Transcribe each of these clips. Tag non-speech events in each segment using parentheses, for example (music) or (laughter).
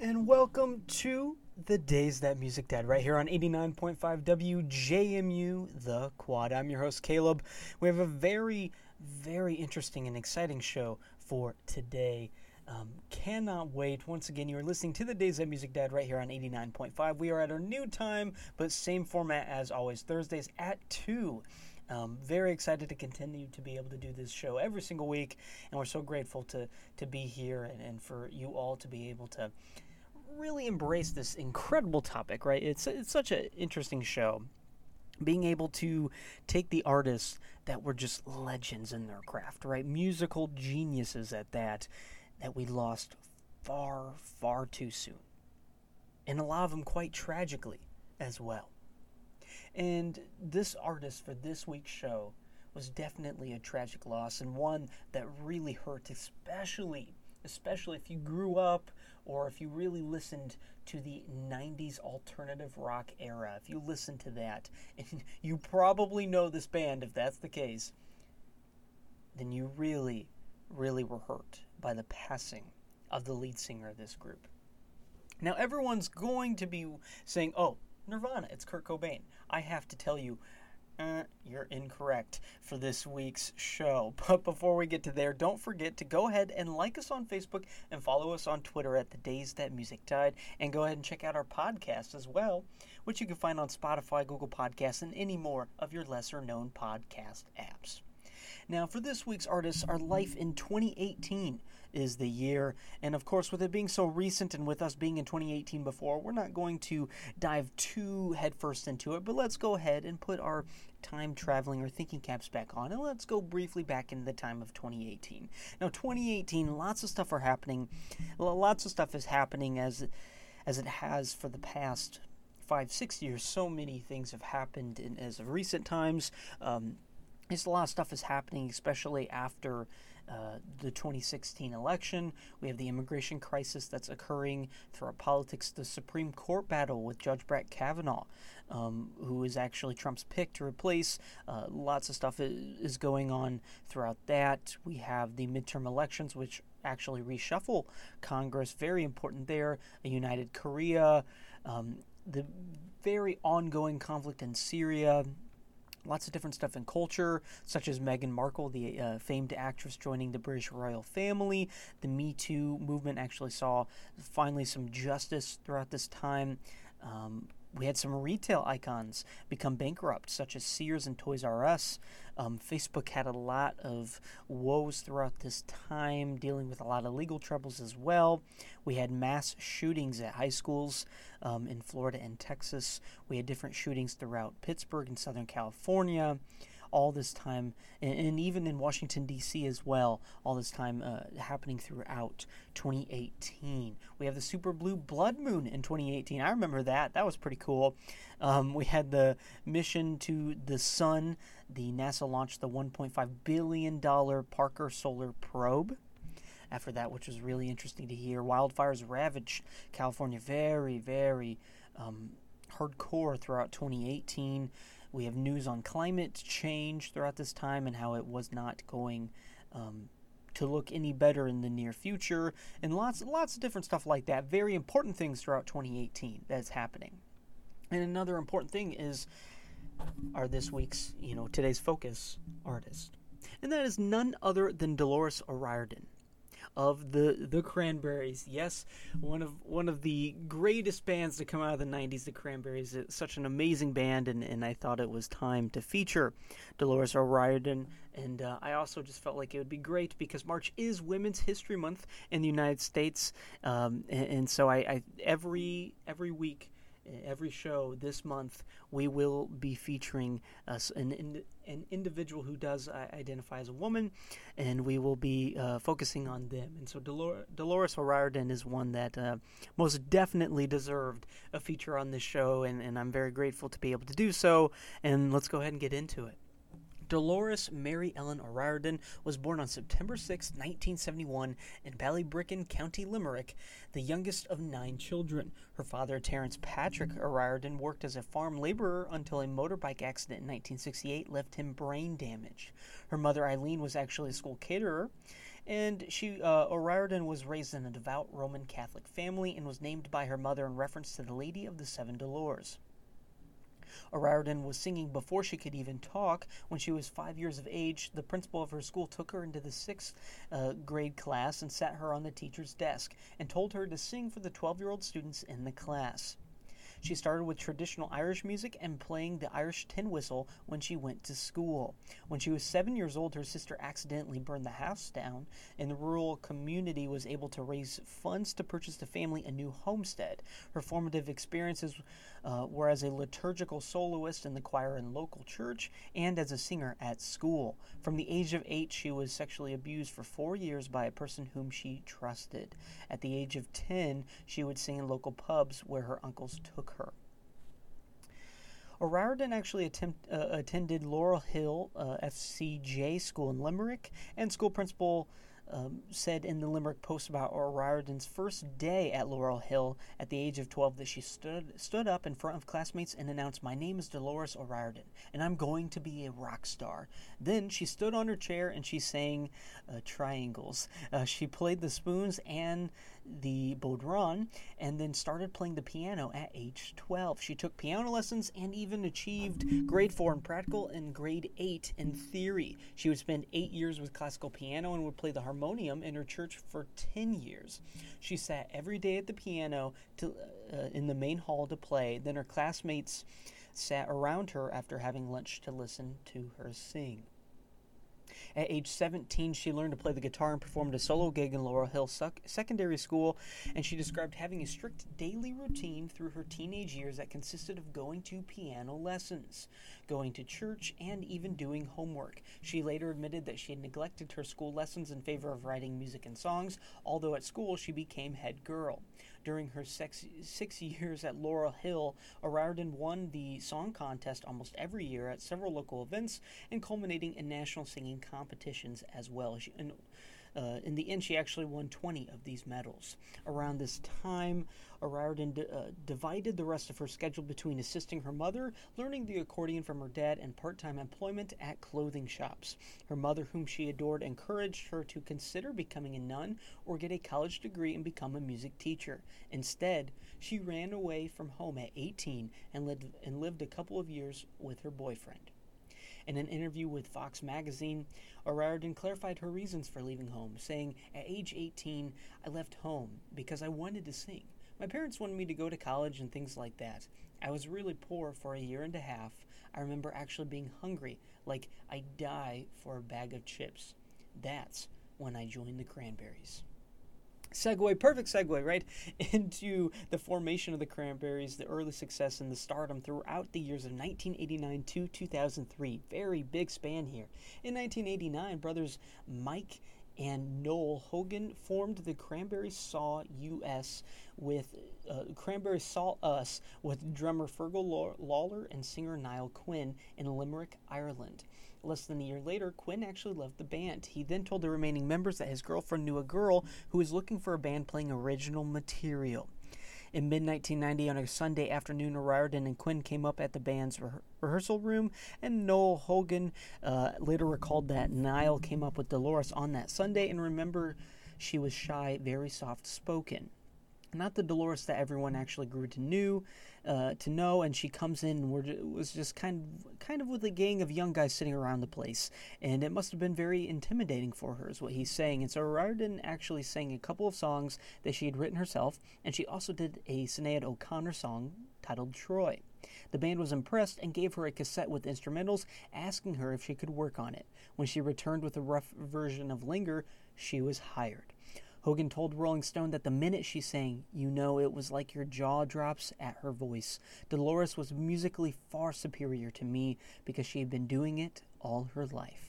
and welcome to the Days That Music Died right here on 89.5 WJMU, The Quad. I'm your host, Caleb. We have a very, very interesting and exciting show for today. Um, cannot wait. Once again, you are listening to the Days That Music Died right here on 89.5. We are at our new time, but same format as always, Thursdays at 2. Um, very excited to continue to be able to do this show every single week, and we're so grateful to to be here and, and for you all to be able to really embrace this incredible topic. Right? It's it's such an interesting show. Being able to take the artists that were just legends in their craft, right? Musical geniuses at that, that we lost far, far too soon. And a lot of them quite tragically as well. And this artist for this week's show was definitely a tragic loss and one that really hurt, especially especially if you grew up or if you really listened to the 90s alternative rock era. If you listen to that, and (laughs) you probably know this band if that's the case, then you really, really were hurt by the passing of the lead singer of this group. Now, everyone's going to be saying, oh, Nirvana, it's Kurt Cobain. I have to tell you, uh, you're incorrect for this week's show. (laughs) But before we get to there, don't forget to go ahead and like us on Facebook and follow us on Twitter at The Days That Music Died. And go ahead and check out our podcast as well, which you can find on Spotify, Google Podcasts, and any more of your lesser known podcast apps. Now, for this week's artists, our life in 2018 is the year. And of course, with it being so recent and with us being in 2018 before, we're not going to dive too headfirst into it, but let's go ahead and put our time traveling or thinking caps back on and let's go briefly back into the time of 2018. Now, 2018, lots of stuff are happening. Lots of stuff is happening as as it has for the past five, six years. So many things have happened in as of recent times. Um, just a lot of stuff is happening, especially after uh, the 2016 election. We have the immigration crisis that's occurring through our politics, the Supreme Court battle with Judge Brett Kavanaugh, um, who is actually Trump's pick to replace. Uh, lots of stuff is going on throughout that. We have the midterm elections, which actually reshuffle Congress. Very important there. A united Korea. Um, the very ongoing conflict in Syria, lots of different stuff in culture, such as Meghan Markle, the uh, famed actress, joining the British royal family. The Me Too movement actually saw finally some justice throughout this time. Um, we had some retail icons become bankrupt, such as Sears and Toys R Us. Um, Facebook had a lot of woes throughout this time, dealing with a lot of legal troubles as well. We had mass shootings at high schools um, in Florida and Texas. We had different shootings throughout Pittsburgh and Southern California all this time, and, and even in Washington, D.C. as well, all this time uh, happening throughout 2018. We have the super blue blood moon in 2018. I remember that. That was pretty cool. Um, we had the mission to the sun. The NASA launched the $1.5 billion Parker Solar Probe after that, which was really interesting to hear. Wildfires ravaged California very, very um, hardcore throughout 2018. We have news on climate change throughout this time and how it was not going um, to look any better in the near future, and lots lots of different stuff like that. Very important things throughout 2018 that's happening. And another important thing is are this week's, you know, today's focus artist. And that is none other than Dolores O'Riordan of the the Cranberries. Yes, one of one of the greatest bands to come out of the '90s. The Cranberries, it's such an amazing band, and, and I thought it was time to feature Dolores O'Riordan. And uh, I also just felt like it would be great because March is Women's History Month in the United States, um, and, and, so I, I every every week every show this month, we will be featuring an, an individual who does identify as a woman, and we will be uh, focusing on them. And so Dolor- Dolores O'Riordan is one that uh, most definitely deserved a feature on this show, and, and I'm very grateful to be able to do so. And let's go ahead and get into it. Dolores Mary Ellen O'Riordan was born on September 6, 1971, in Ballybricken, County Limerick, the youngest of nine children. Her father, Terence Patrick O'Riordan, worked as a farm laborer until a motorbike accident in 1968 left him brain damage. Her mother, Eileen, was actually a school caterer And she, uh, O'Riordan was raised in a devout Roman Catholic family and was named by her mother in reference to the Lady of the Seven Dolors. O'Riordan was singing before she could even talk. When she was five years of age, the principal of her school took her into the sixth uh, grade class and sat her on the teacher's desk and told her to sing for the 12 year old students in the class. She started with traditional Irish music and playing the Irish tin whistle when she went to school. When she was seven years old, her sister accidentally burned the house down, and the rural community was able to raise funds to purchase the family a new homestead. Her formative experiences uh, were as a liturgical soloist in the choir in local church and as a singer at school. From the age of eight, she was sexually abused for four years by a person whom she trusted. At the age of ten, she would sing in local pubs where her uncles took her. O'Riordan actually attempt, uh, attended Laurel Hill uh, FCJ school in Limerick, and school principal um, said in the Limerick Post about O'Riordan's first day at Laurel Hill at the age of 12 that she stood stood up in front of classmates and announced, "My name is Dolores O'Riordan, and I'm going to be a rock star." Then she stood on her chair and she sang uh, triangles. Uh, she played the spoons and the bodhrán and then started playing the piano at age 12. She took piano lessons and even achieved grade 4 in practical and grade 8 in theory. She would spend 8 years with classical piano and would play the harmonium in her church for 10 years. She sat every day at the piano to, uh, in the main hall to play. Then her classmates sat around her after having lunch to listen to her sing. At age 17, she learned to play the guitar and performed a solo gig in Laurel Hill Secondary School, and she described having a strict daily routine through her teenage years that consisted of going to piano lessons, going to church, and even doing homework. She later admitted that she had neglected her school lessons in favor of writing music and songs, although at school she became head girl. During her six, years at Laurel Hill, O'Riordan won the song contest almost every year at several local events and culminating in national singing competitions as well. She, and, uh, in the end, she actually won 20 of these medals. Around this time, O'Riordan d- uh, divided the rest of her schedule between assisting her mother, learning the accordion from her dad, and part time employment at clothing shops. Her mother, whom she adored, encouraged her to consider becoming a nun or get a college degree and become a music teacher. Instead, she ran away from home at 18 and lived, and lived a couple of years with her boyfriend. In an interview with Fox magazine, O'Riordan clarified her reasons for leaving home, saying, At age 18, I left home because I wanted to sing. My parents wanted me to go to college and things like that. I was really poor for a year and a half. I remember actually being hungry, like I'd die for a bag of chips. That's when I joined the Cranberries segue, perfect segue, right, (laughs) into the formation of the Cranberries, the early success and the stardom throughout the years of 1989 to 2003. Very big span here. In 1989, brothers Mike and Noel Hogan formed the Cranberry Saw US with uh, Cranberry Saw Us with drummer Fergal Lawler and singer Niall Quinn in Limerick, Ireland. Less than a year later, Quinn actually left the band. He then told the remaining members that his girlfriend knew a girl who was looking for a band playing original material. In mid 1990, on a Sunday afternoon, O'Riordan and Quinn came up at the band's re- rehearsal room, and Noel Hogan uh, later recalled that Niall came up with Dolores on that Sunday and remember she was shy, very soft spoken not the Dolores that everyone actually grew to knew, uh, to know, and she comes in and we're, was just kind of, kind of with a gang of young guys sitting around the place, and it must have been very intimidating for her, is what he's saying. And so O'Riordan actually sang a couple of songs that she had written herself, and she also did a Sinead O'Connor song titled Troy. The band was impressed and gave her a cassette with instrumentals, asking her if she could work on it. When she returned with a rough version of Linger, she was hired. Hogan told Rolling Stone that the minute she sang, you know, it was like your jaw drops at her voice. Dolores was musically far superior to me because she had been doing it all her life.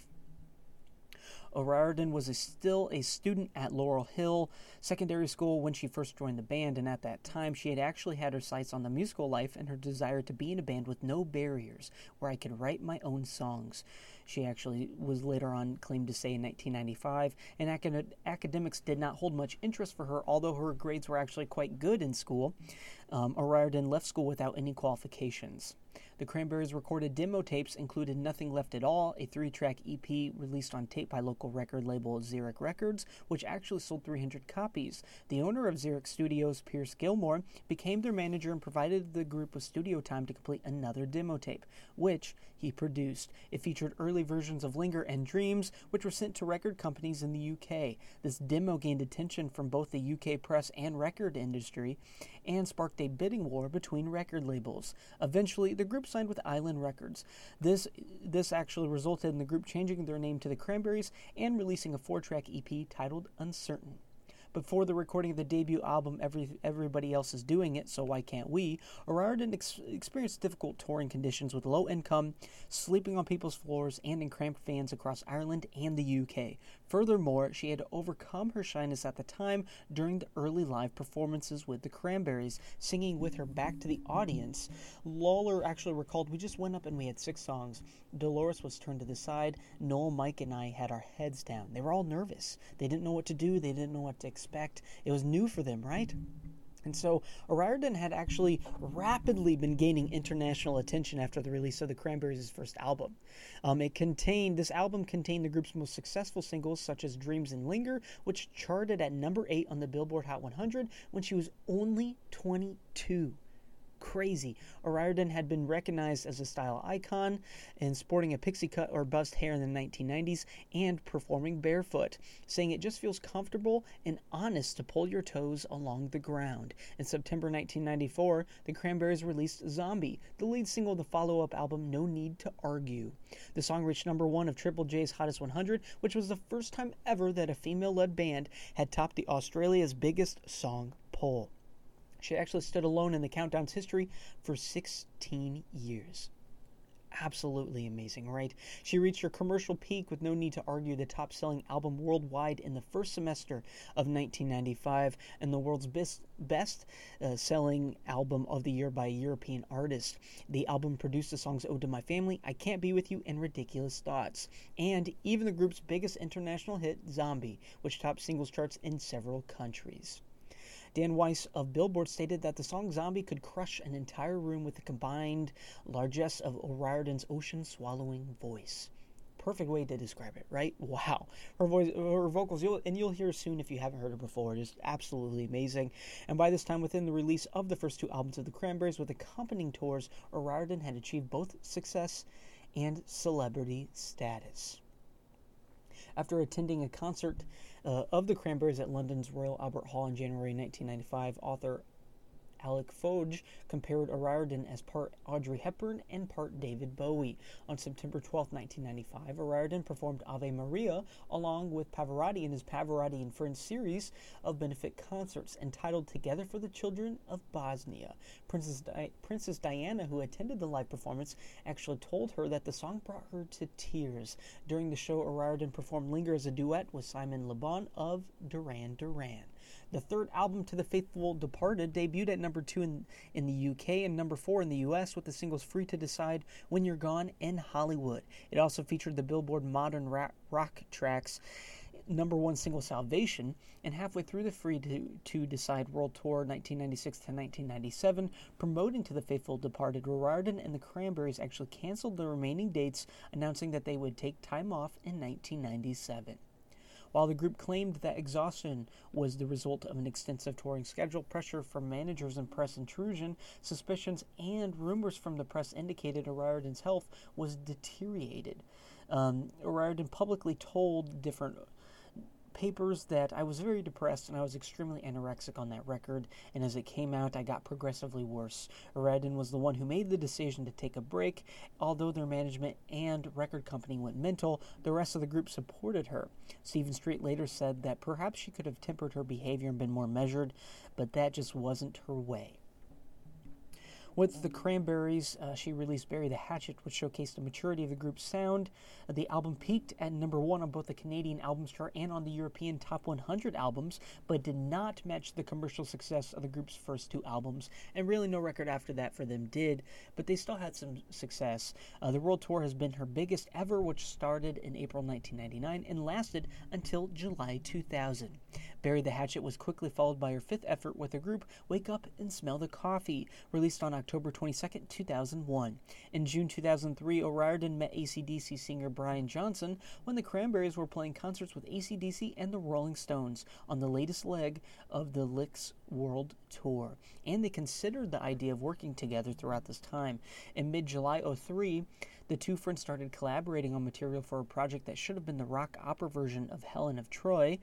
O'Riordan was a, still a student at Laurel Hill Secondary School when she first joined the band, and at that time she had actually had her sights on the musical life and her desire to be in a band with no barriers, where I could write my own songs. She actually was later on claimed to say in 1995, and acad- academics did not hold much interest for her, although her grades were actually quite good in school. Um, O'Riordan left school without any qualifications. The Cranberries recorded demo tapes included Nothing Left at All, a three track EP released on tape by local record label Xeric Records, which actually sold 300 copies. The owner of Xeric Studios, Pearse Gilmore, became their manager and provided the group with studio time to complete another demo tape, which he produced. It featured early versions of Linger and Dreams, which were sent to record companies in the UK. This demo gained attention from both the UK press and record industry and sparked a bidding war between record labels. Eventually, the group signed with Island Records. This this actually resulted in the group changing their name to the Cranberries and releasing a four-track EP titled Uncertain. Before the recording of the debut album, every, everybody else is doing it, so why can't we? O'Riordan ex- experienced difficult touring conditions with low income, sleeping on people's floors, and in cramped vans across Ireland and the UK. Furthermore, she had to overcome her shyness at the time during the early live performances with the Cranberries, singing with her back to the audience. Lawler actually recalled, We just went up and we had six songs. Dolores was turned to the side. Noel, Mike, and I had our heads down. They were all nervous. They didn't know what to do, they didn't know what to expect. It was new for them, right? And so O'Riordan had actually rapidly been gaining international attention after the release of the Cranberries' first album. Um, it contained this album contained the group's most successful singles such as "Dreams" and "Linger," which charted at number eight on the Billboard Hot 100 when she was only 22 crazy. O'Riordan had been recognized as a style icon in sporting a pixie cut or bust hair in the 1990s and performing barefoot, saying it just feels comfortable and honest to pull your toes along the ground. In September 1994, the Cranberries released Zombie, the lead single of the follow up album No Need to Argue. The song reached number one of Triple J's Hottest 100, which was the first time ever that a female led band had topped the Australia's biggest song poll. She actually stood alone in the countdown's history for 16 years. Absolutely amazing, right? She reached her commercial peak with no need to argue the top selling album worldwide in the first semester of 1995 and the world's best, best uh, selling album of the year by a European artist. The album produced the songs Ode to My Family, I Can't Be With You, and Ridiculous Thoughts, and even the group's biggest international hit, Zombie, which topped singles charts in several countries. Dan Weiss of Billboard stated that the song Zombie could crush an entire room with the combined largesse of O'Riordan's ocean swallowing voice. Perfect way to describe it, right? (laughs) Wow. Her voice, her vocals, you'll, and you'll hear soon if you haven't heard her before, just absolutely amazing. And by this time, within the release of the first two albums of the Cranberries with accompanying tours, O'Riordan had achieved both success and celebrity status. After attending a concert uh, of the Cranberries at London's Royal Albert Hall in January 1995, author Alec Foege compared O'Riordan as part Audrey Hepburn and part David Bowie. On September 12, 1995, O'Riordan performed Ave Maria along with Pavarotti in his Pavarotti and Friends series of benefit concerts entitled Together for the Children of Bosnia. Princess, Di- Princess Diana, who attended the live performance, actually told her that the song brought her to tears. During the show, O'Riordan performed Linger as a duet with Simon Le Bon of Duran Duran. The third album to the Faithful Departed debuted at number two in, in the UK and number four in the US with the singles Free to Decide, When You're Gone, and Hollywood. It also featured the Billboard Modern Rock, rock Tracks number one single Salvation, and halfway through the Free to, to Decide World Tour 1996 to 1997, promoting to the Faithful Departed, O'Riordan and the Cranberries actually canceled the remaining dates, announcing that they would take time off in 1997. While the group claimed that exhaustion was the result of an extensive touring schedule, pressure from managers and press intrusion, suspicions and rumors from the press indicated O'Riordan's health was deteriorated. Um, O'Riordan publicly told different papers that I was very depressed and I was extremely anorexic on that record, and as it came out, I got progressively worse. O'Riordan was the one who made the decision to take a break. Although their management and record company went mental, the rest of the group supported her. Stephen Street later said that perhaps she could have tempered her behavior and been more measured, but that just wasn't her way. With the Cranberries, uh, she released Bury the Hatchet, which showcased the maturity of the group's sound. Uh, the album peaked at number one on both the Canadian Albums Chart and on the European Top 100 albums, but did not match the commercial success of the group's first two albums, and really no record after that for them did, but they still had some success. Uh, the world tour has been her biggest ever, which started in April 1999 and lasted until July 2000. Bury the Hatchet was quickly followed by her fifth effort with the group Wake Up and Smell the Coffee, released on October 22, 2001. In June 2003, O'Riordan met ACDC singer Brian Johnson when the Cranberries were playing concerts with ACDC and the Rolling Stones on the latest leg of the Licks World Tour, and they considered the idea of working together throughout this time. In mid July 03, the two friends started collaborating on material for a project that should have been the rock opera version of Helen of Troy.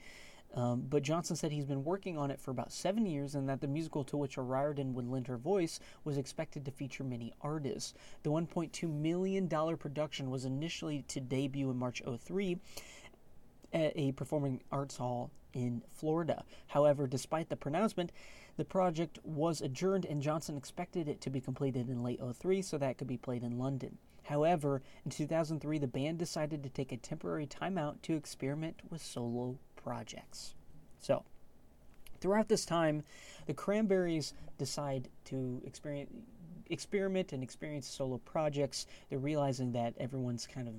Um, but Johnson said he's been working on it for about seven years and that the musical to which O'Riordan would lend her voice was expected to feature many artists. The $1.2 million production was initially to debut in March 03 at a performing arts hall in Florida. However, despite the pronouncement, the project was adjourned and Johnson expected it to be completed in late 03 so that could be played in London. However, in 2003, the band decided to take a temporary timeout to experiment with solo projects. So, throughout this time, the Cranberries decide to experience, experiment and experience solo projects. They're realizing that everyone's kind of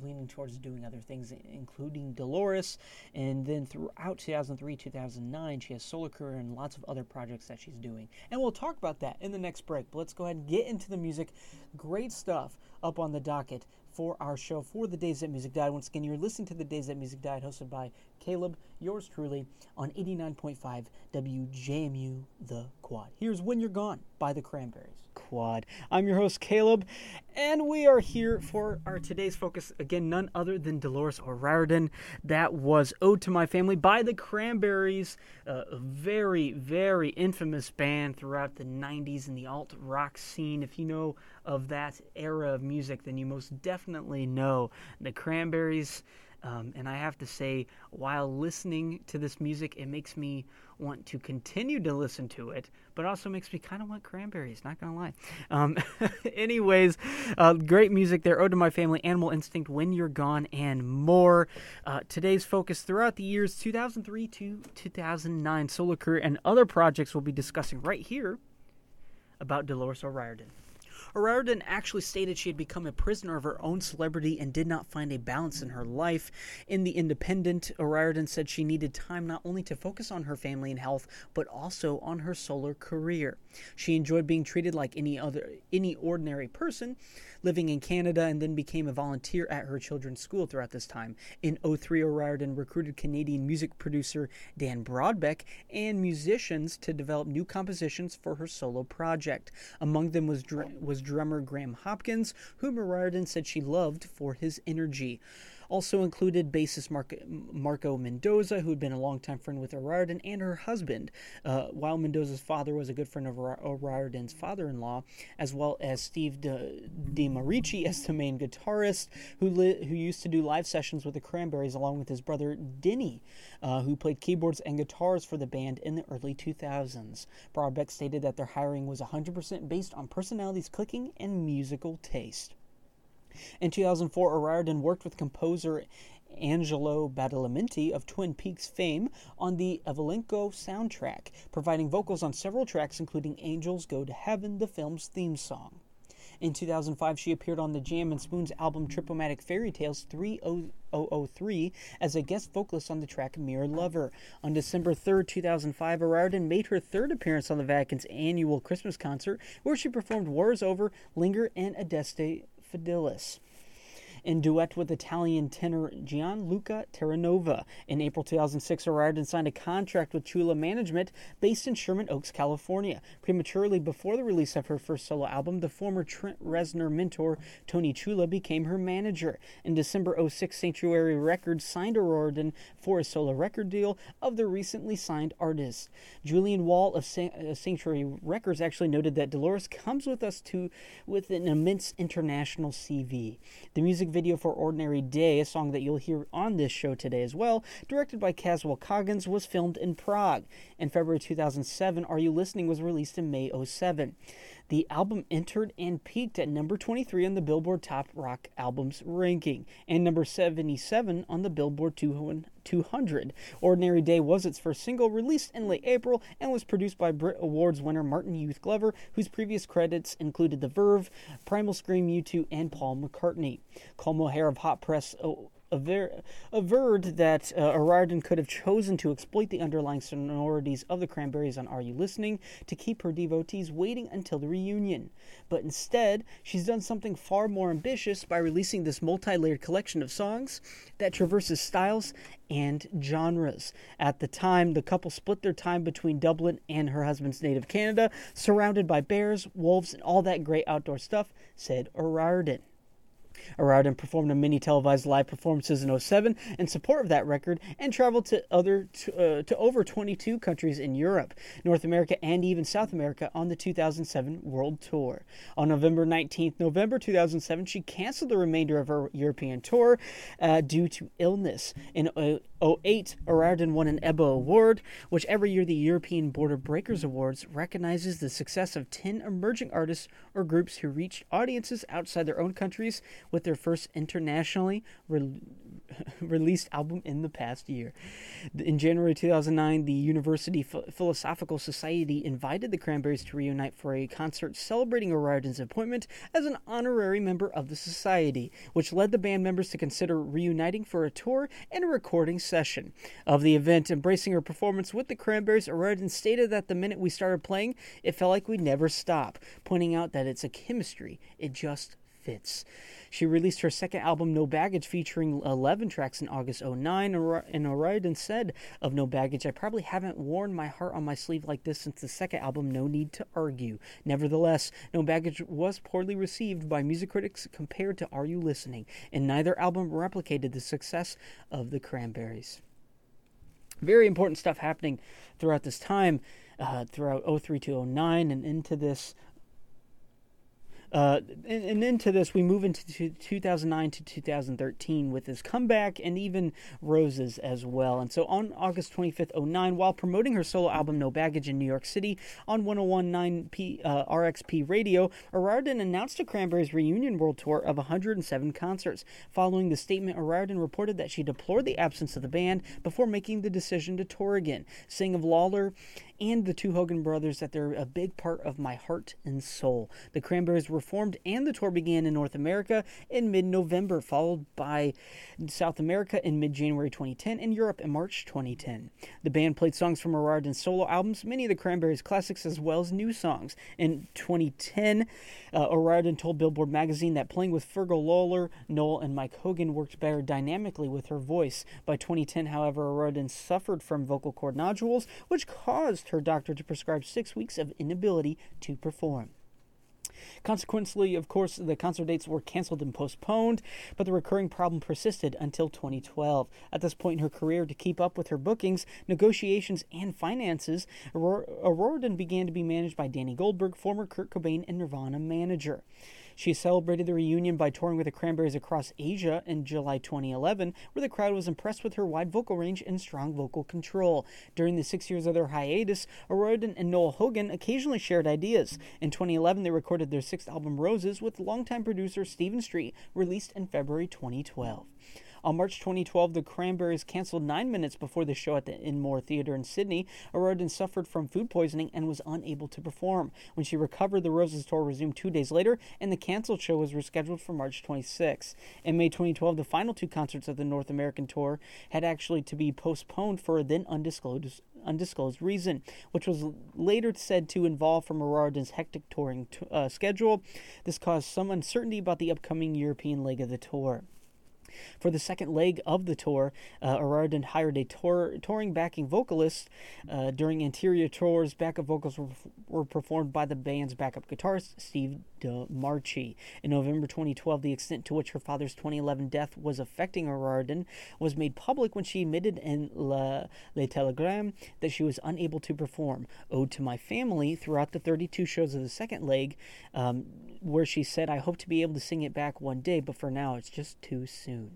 leaning towards doing other things, including Dolores. And then throughout 2003, 2009, she has solo career and lots of other projects that she's doing. And we'll talk about that in the next break. But let's go ahead and get into the music. Great stuff up on the docket for our show for the Days That Music Died. Once again, you're listening to the Days That Music Died, hosted by Caleb, yours truly, on 89.5 WJMU The Quad. Here's When You're Gone by the Cranberries. Quad. I'm your host, Caleb, and we are here for our today's focus. Again, none other than Dolores O'Riordan. That was Ode to My Family by the Cranberries, a very, very infamous band throughout the 90s in the alt rock scene. If you know of that era of music, then you most definitely know the Cranberries. Um, and I have to say, while listening to this music, it makes me want to continue to listen to it, but also makes me kind of want cranberries, not gonna lie. Um, (laughs) anyways, uh, great music there. Ode to My Family, Animal Instinct, When You're Gone, and more. Uh, today's focus throughout the years 2003 to 2009, solo career, and other projects we'll be discussing right here about Dolores O'Riordan. O'Riordan actually stated she had become a prisoner of her own celebrity and did not find a balance in her life. In The Independent, O'Riordan said she needed time not only to focus on her family and health, but also on her solo career. She enjoyed being treated like any other any ordinary person, living in Canada and then became a volunteer at her children's school throughout this time. In 03, O'Riordan recruited Canadian music producer Dan Brodbeck and musicians to develop new compositions for her solo project. Among them was dr- was drummer Graham Hopkins, whom O'Riordan said she loved for his energy. Also included bassist Marco Mendoza, who had been a longtime friend with O'Riordan, and her husband, uh, while Mendoza's father was a good friend of O'Riordan's father in law, as well as Steve De, DeMarchi (laughs) as the main guitarist, who, li- who used to do live sessions with the Cranberries along with his brother Denny, uh, who played keyboards and guitars for the band in the early 2000s. Brodbeck stated that their hiring was 100% based on personalities clicking and musical taste. In 2004, O'Riordan worked with composer Angelo Badalamenti of Twin Peaks fame on the Evilenko soundtrack, providing vocals on several tracks, including Angels Go to Heaven, the film's theme song. In 2005, she appeared on the Jam and Spoons album Tripomatic Fairy Tales 3003 as a guest vocalist on the track Mirror Lover. On December 3, 2005, O'Riordan made her third appearance on the Vatican's annual Christmas concert, where she performed War's Over, Linger, and Adeste Fidelis in duet with Italian tenor Gianluca Terranova. In April 2006, O'Riordan signed a contract with Ciulla Management based in Sherman Oaks, California. Prematurely before the release of her first solo album, the former Trent Reznor mentor Tony Ciulla became her manager. In December 06, Sanctuary Records signed O'Riordan for a solo record deal of the recently signed artist. Julian Wall of uh, Sanctuary Records actually noted that Dolores comes with us to with an immense international CV. The music video for Ordinary Day, a song that you'll hear on this show today as well, directed by Caswell Coggins, was filmed in Prague. In February 2007, Are You Listening was released in May 07. The album entered and peaked at number 23 on the Billboard Top Rock Albums ranking and number 77 on the Billboard 200. Ordinary Day was its first single, released in late April, and was produced by Brit Awards winner Martin Youth Glover, whose previous credits included The Verve, Primal Scream, U2, and Paul McCartney. Colm O'Hare of Hot Press aver- averred that uh, O'Riordan could have chosen to exploit the underlying sonorities of the Cranberries on Are You Listening to keep her devotees waiting until the reunion. But instead, she's done something far more ambitious by releasing this multi layered collection of songs that traverses styles and genres. At the time, the couple split their time between Dublin and her husband's native Canada, surrounded by bears, wolves, and all that great outdoor stuff, said O'Riordan. O'Riordan performed a many televised live performances in 07 in support of that record and traveled to other uh, to over 22 countries in Europe, North America, and even South America on the 2007 World Tour. On November 19th, November 2007, she canceled the remainder of her European tour uh, due to illness. In uh, 08, O'Riordan won an EBBA award, which every year the European Border Breakers Awards recognizes the success of 10 emerging artists or groups who reached audiences outside their own countries with their first internationally re- (laughs) released album in the past year. In January 2009, the University Ph- Philosophical Society invited the Cranberries to reunite for a concert celebrating O'Riordan's appointment as an honorary member of the society, which led the band members to consider reuniting for a tour and a recording session. Of the event, embracing her performance with the Cranberries, O'Riordan stated that the minute we started playing, it felt like we'd never stop, pointing out that it's a chemistry, it just fits. She released her second album, No Baggage, featuring 11 tracks in August 09. And O'Riordan said of No Baggage, I probably haven't worn my heart on my sleeve like this since the second album, No Need to Argue. Nevertheless, No Baggage was poorly received by music critics compared to Are You Listening, and neither album replicated the success of the Cranberries. Very important stuff happening throughout this time, uh, throughout 03 to 09 and into this uh, and, and, into this, we move into 2009 to 2013 with his comeback and even Roses as well. And so on August 25th, 09, while promoting her solo album No Baggage in New York City on 1019 P, uh, RXP Radio, O'Riordan announced a Cranberries reunion world tour of 107 concerts. Following the statement, O'Riordan reported that she deplored the absence of the band before making the decision to tour again, saying of Lawler and the two Hogan brothers that they're a big part of my heart and soul. The Cranberries were formed and the tour began in North America in mid November, followed by South America in mid January 2010 and Europe in March 2010. The band played songs from O'Riordan's solo albums, many of the Cranberries classics, as well as new songs. In 2010, uh, told Billboard magazine that playing with Fergal Lawler, Noel, and Mike Hogan worked better dynamically with her voice. By 2010, however, O'Riordan suffered from vocal cord nodules, which caused her doctor to prescribe six weeks of inability to perform. Consequently, of course, the concert dates were canceled and postponed, but the recurring problem persisted until 2012. At this point in her career, to keep up with her bookings, negotiations, and finances, Aurora, O'Riordan began to be managed by Danny Goldberg, former Kurt Cobain and Nirvana manager. She celebrated the reunion by touring with the Cranberries across Asia in July 2011, where the crowd was impressed with her wide vocal range and strong vocal control. During the six years of their hiatus, O'Riordan and Noel Hogan occasionally shared ideas. In 2011, they recorded their sixth album, Roses, with longtime producer Stephen Street, released in February 2012. On March 2012, the Cranberries canceled nine minutes before the show at the Enmore Theatre in Sydney. O'Riordan suffered from food poisoning and was unable to perform. When she recovered, the Roses tour resumed two days later, and the canceled show was rescheduled for March 26. In May 2012, the final two concerts of the North American tour had actually to be postponed for a then undisclosed undisclosed reason, which was later said to involve from hectic touring t- uh, schedule. This caused some uncertainty about the upcoming European leg of the tour. For the second leg of the tour, uh, O'Riordan hired a tour, touring backing vocalist. Uh, during interior tours, backup vocals were, were performed by the band's backup guitarist, Steve DeMarchi. In November 2012, the extent to which her father's 2011 death was affecting O'Riordan was made public when she admitted in La, Le Telegram that she was unable to perform Ode to My Family throughout the 32 shows of the second leg, um, where she said, I hope to be able to sing it back one day, but for now it's just too soon.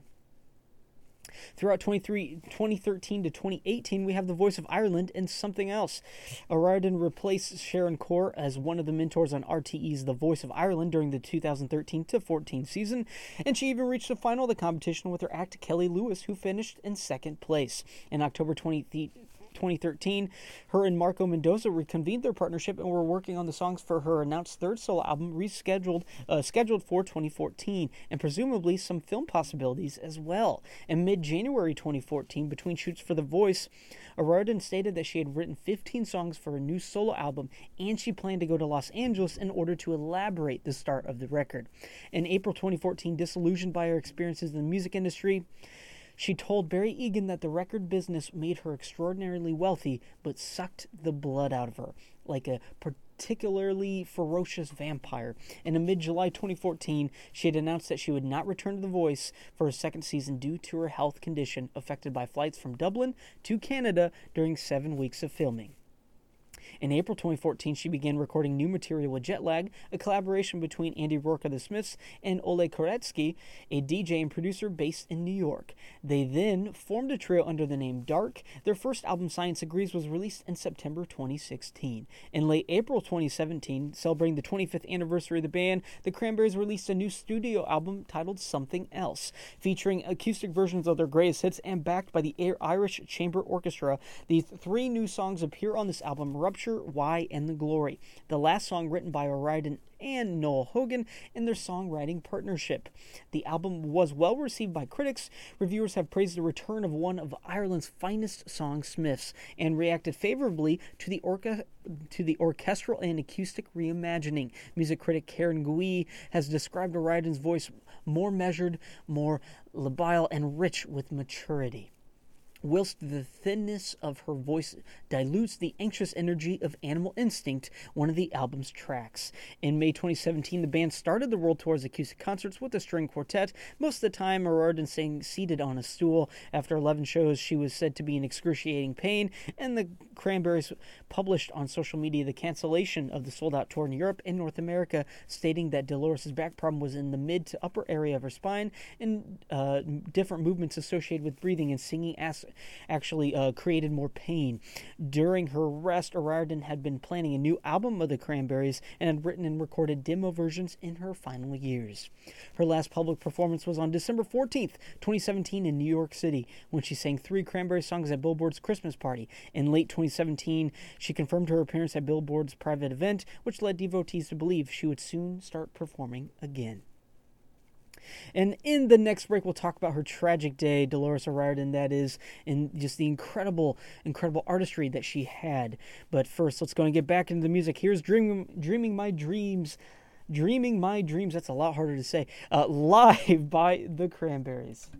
Throughout 2013 to 2018, we have the voice of Ireland and something else. O'Riordan replaced Sharon Corr as one of the mentors on RTE's The Voice of Ireland during the 2013 to 14 season, and she even reached the final of the competition with her act Kelly Lewis, who finished in second place. In October 20, 2013, her and Marco Mendoza reconvened their partnership and were working on the songs for her announced third solo album, rescheduled uh, scheduled for 2014, and presumably some film possibilities as well. In mid January 2014, between shoots for The Voice, O'Riordan stated that she had written 15 songs for a new solo album and she planned to go to Los Angeles in order to elaborate the start of the record. In April 2014, disillusioned by her experiences in the music industry, she told Barry Egan that the record business made her extraordinarily wealthy, but sucked the blood out of her, like a particularly ferocious vampire. And in mid July 2014, she had announced that she would not return to The Voice for a second season due to her health condition affected by flights from Dublin to Canada during seven weeks of filming. In April 2014, she began recording new material with Jetlag, a collaboration between Andy Rourke of the Smiths and Ole Koretsky, a DJ and producer based in New York. They then formed a trio under the name Dark. Their first album, Science Agrees, was released in September 2016. In late April 2017, celebrating the 25th anniversary of the band, the Cranberries released a new studio album titled Something Else, featuring acoustic versions of their greatest hits and backed by the Irish Chamber Orchestra. These three new songs appear on this album Rupture. Why, and the Glory, the last song written by O'Riordan and Noel Hogan in their songwriting partnership. The album was well received by critics. Reviewers have praised the return of one of Ireland's finest songsmiths and reacted favorably to the orca to the orchestral and acoustic reimagining. Music critic Karen Gui has described O'Riordan's voice more measured, more labile, and rich with maturity whilst the thinness of her voice dilutes the anxious energy of Animal Instinct, one of the album's tracks. In May 2017, the band started the world tour's acoustic concerts with a string quartet, most of the time O'Riordan sang seated on a stool. After 11 shows, she was said to be in excruciating pain, and the Cranberries published on social media the cancellation of the sold out tour in Europe and North America, stating that Dolores' back problem was in the mid to upper area of her spine and uh, different movements associated with breathing and singing as- actually uh, created more pain. During her rest, O'Riordan had been planning a new album of the Cranberries and had written and recorded demo versions in her final years. Her last public performance was on December 14th, 2017, in New York City, when she sang three Cranberry songs at Billboard's Christmas party. In late 2017, she confirmed her appearance at Billboard's private event, which led devotees to believe she would soon start performing again. And in the next break, we'll talk about her tragic day, Dolores O'Riordan, that is, and just the incredible, incredible artistry that she had. But first, let's go and get back into the music. Here's Dreaming, Dreaming My Dreams. Dreaming My Dreams, that's a lot harder to say. Uh, (laughs) live by the Cranberries.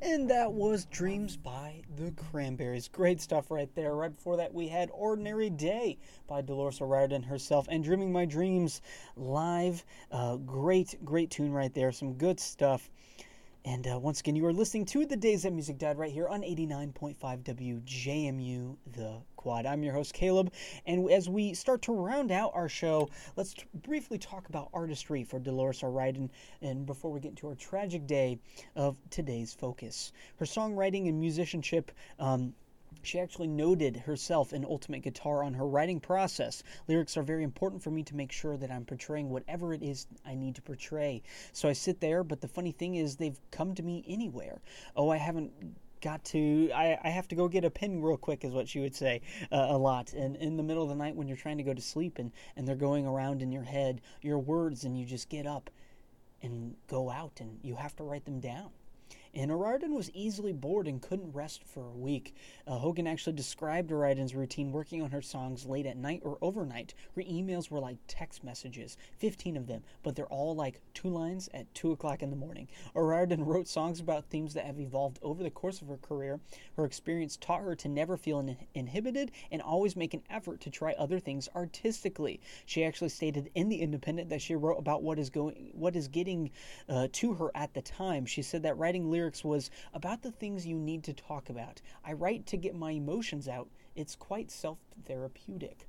And that was Dreams by the Cranberries. Great stuff right there. Right before that, we had Ordinary Day by Dolores O'Riordan herself and Dreaming My Dreams live. Uh, great, great tune right there. Some good stuff. And uh, once again, you are listening to The Days That Music Died right here on 89.5 WJMU, The Quad. I'm your host, Caleb. And as we start to round out our show, let's t- briefly talk about artistry for Dolores O'Riordan. And before we get into our tragic day of today's focus, her songwriting and musicianship. Um, she actually noted herself in Ultimate Guitar on her writing process. Lyrics are very important for me to make sure that I'm portraying whatever it is I need to portray. So I sit there, but the funny thing is, they've come to me anywhere. Oh, I haven't got to I, I have to go get a pen real quick is what she would say uh, a lot and in the middle of the night when you're trying to go to sleep and and they're going around in your head your words and you just get up and go out and you have to write them down and O'Riordan was easily bored and couldn't rest for a week. Uh, Hogan actually described O'Riordan's routine working on her songs late at night or overnight. Her emails were like text messages, 15 of them, but they're all like two lines at 2 o'clock in the morning. O'Riordan (laughs) wrote songs about themes that have evolved over the course of her career. Her experience taught her to never feel in- inhibited and always make an effort to try other things artistically. She actually stated in The Independent that she wrote about what is going, what is getting uh, to her at the time. She said that writing lyrics was about the things you need to talk about. I write to get my emotions out. It's quite self therapeutic.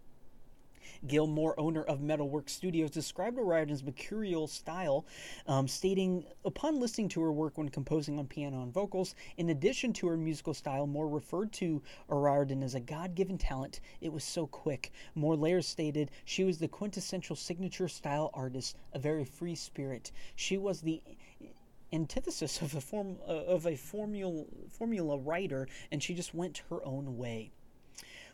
Gil Moore, owner of Metalwork Studios, described O'Riordan's mercurial style, um, stating, Upon listening to her work when composing on piano and vocals, in addition to her musical style, Moore referred to O'Riordan as a God given talent. It was so quick. Moore later stated, She was the quintessential signature style artist, a very free spirit. She was the antithesis of a form uh, of a formula formula writer, and she just went her own way.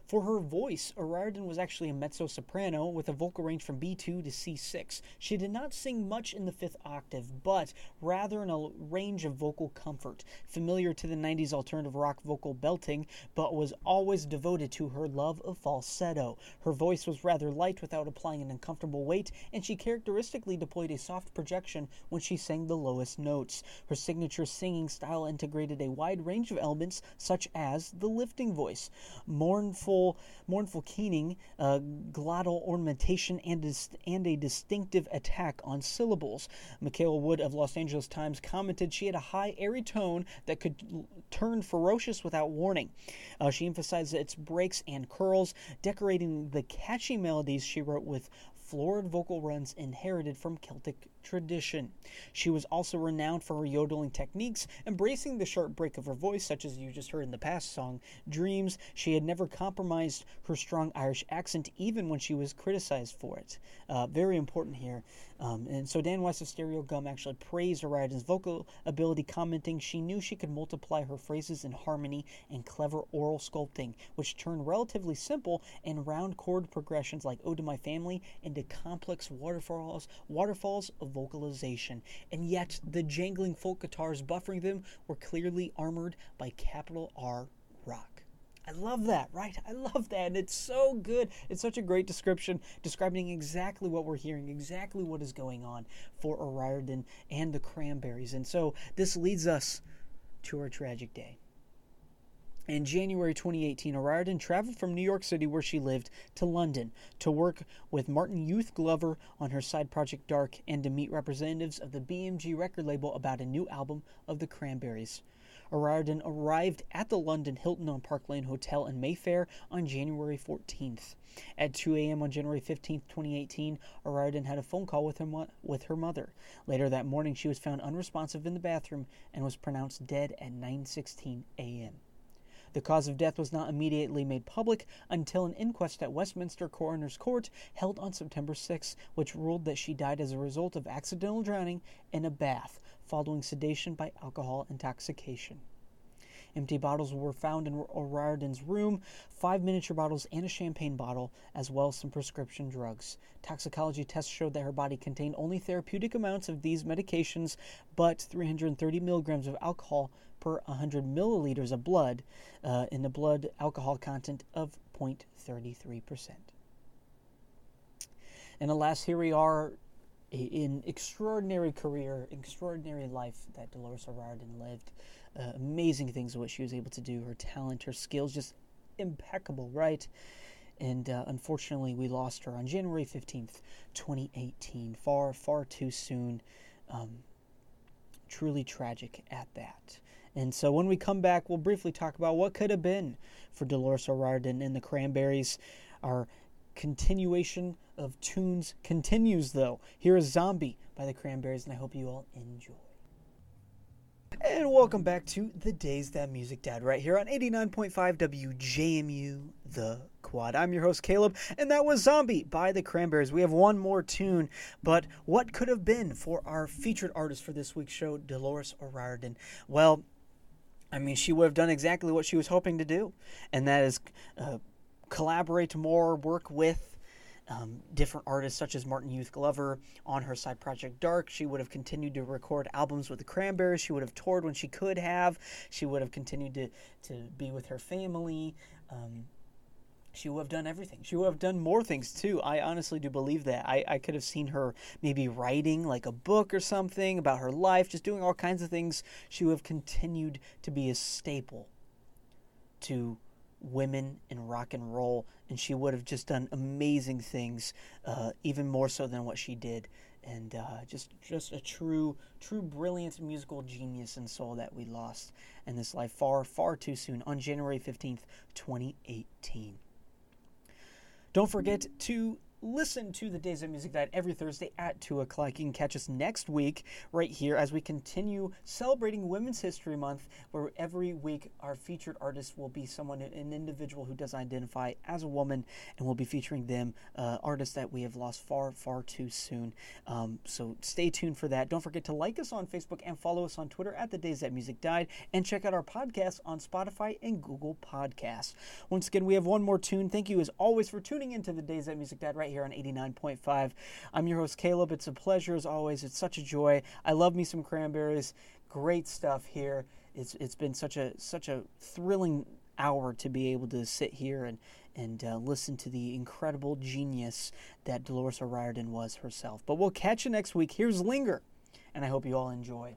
For her voice, O'Riordan was actually a mezzo soprano with a vocal range from B2 to C6. She did not sing much in the fifth octave, but rather in a range of vocal comfort, familiar to the 90s alternative rock vocal belting, but was always devoted to her love of falsetto. Her voice was rather light without applying an uncomfortable weight, and she characteristically deployed a soft projection when she sang the lowest notes. Her signature singing style integrated a wide range of elements, such as the lifting voice, mournful mournful, mournful keening, uh, glottal ornamentation, and, dis- and a distinctive attack on syllables. Mikael Wood of Los Angeles Times commented she had a high, airy tone that could l- turn ferocious without warning. Uh, she emphasized its breaks and curls, decorating the catchy melodies she wrote with florid vocal runs inherited from Celtic tradition. She was also renowned for her yodeling techniques, embracing the sharp break of her voice, such as you just heard in the past song, Dreams. She had never compromised her strong Irish accent, even when she was criticized for it. Uh, very important here. Um, and so Dan Weiss of Stereogum actually praised O'Riordan's vocal ability, commenting she knew she could multiply her phrases in harmony and clever oral sculpting, which turned relatively simple and round chord progressions like Ode to My Family into complex waterfalls, waterfalls of vocalization. And yet, the jangling folk guitars buffering them were clearly armored by capital R rock. I love that, right? I love that. And it's so good. It's such a great description describing exactly what we're hearing, exactly what is going on for O'Riordan and the Cranberries. And so this leads us to our tragic day. In January 2018, O'Riordan traveled from New York City, where she lived, to London to work with Martin Youth Glover on her side project Dark and to meet representatives of the BMG record label about a new album of the Cranberries. O'Riordan arrived at the London Hilton on Park Lane Hotel in Mayfair on January 14th. At 2 a.m. on January 15, 2018, O'Riordan had a phone call with her, mo- with her mother. Later that morning, she was found unresponsive in the bathroom and was pronounced dead at 9:16 a.m. The cause of death was not immediately made public until an inquest at Westminster Coroner's Court held on September 6, which ruled that she died as a result of accidental drowning in a bath following sedation by alcohol intoxication. Empty bottles were found in O'Riordan's room, five miniature bottles and a champagne bottle, as well as some prescription drugs. Toxicology tests showed that her body contained only therapeutic amounts of these medications, but 330 milligrams of alcohol per 100 milliliters of blood uh, in the blood alcohol content of 0.33%. And alas, here we are in extraordinary career, extraordinary life that Dolores O'Riordan lived. Uh, amazing things what she was able to do. Her talent, her skills, just impeccable, right? And uh, unfortunately, we lost her on January 15th, 2018. Far, far too soon. Um, truly tragic at that. And so when we come back, we'll briefly talk about what could have been for Dolores O'Riordan and the Cranberries. Our continuation of tunes continues, though. Here is Zombie by the Cranberries, and I hope you all enjoy. And welcome back to The Days That Music Died, right here on 89.5 WJMU, The Quad. I'm your host, Caleb, and that was Zombie by the Cranberries. We have one more tune, but what could have been for our featured artist for this week's show, Dolores O'Riordan? Well, I mean, she would have done exactly what she was hoping to do, and that is uh, collaborate more, work with um, different artists such as Martin Youth Glover on her side project Dark. She would have continued to record albums with the Cranberries. She would have toured when she could have. She would have continued to, to be with her family. Um, she would have done everything. She would have done more things too. I honestly do believe that. I, I could have seen her maybe writing like a book or something about her life, just doing all kinds of things. She would have continued to be a staple to women in rock and roll, and she would have just done amazing things, uh, even more so than what she did. And uh, just, just a true, true brilliant musical genius and soul that we lost in this life far, far too soon on January 15th, 2018. Don't forget to listen to the Days of Music Died every Thursday at 2 o'clock. You can catch us next week right here as we continue celebrating Women's History Month, where every week our featured artist will be someone, an individual who does identify as a woman, and we'll be featuring them, uh, artists that we have lost far, far too soon. Um, so stay tuned for that. Don't forget to like us on Facebook and follow us on Twitter at The Days That Music Died, and check out our podcast on Spotify and Google Podcasts. Once again, we have one more tune. Thank you as always for tuning into The Days That Music Died right here on 89.5. I'm your host, Caleb. It's a pleasure as always. It's such a joy. I love me some cranberries. Great stuff here. It's it's been such a such a thrilling hour to be able to sit here and and uh, listen to the incredible genius that Dolores O'Riordan was herself. But we'll catch you next week. Here's Linger, and I hope you all enjoy.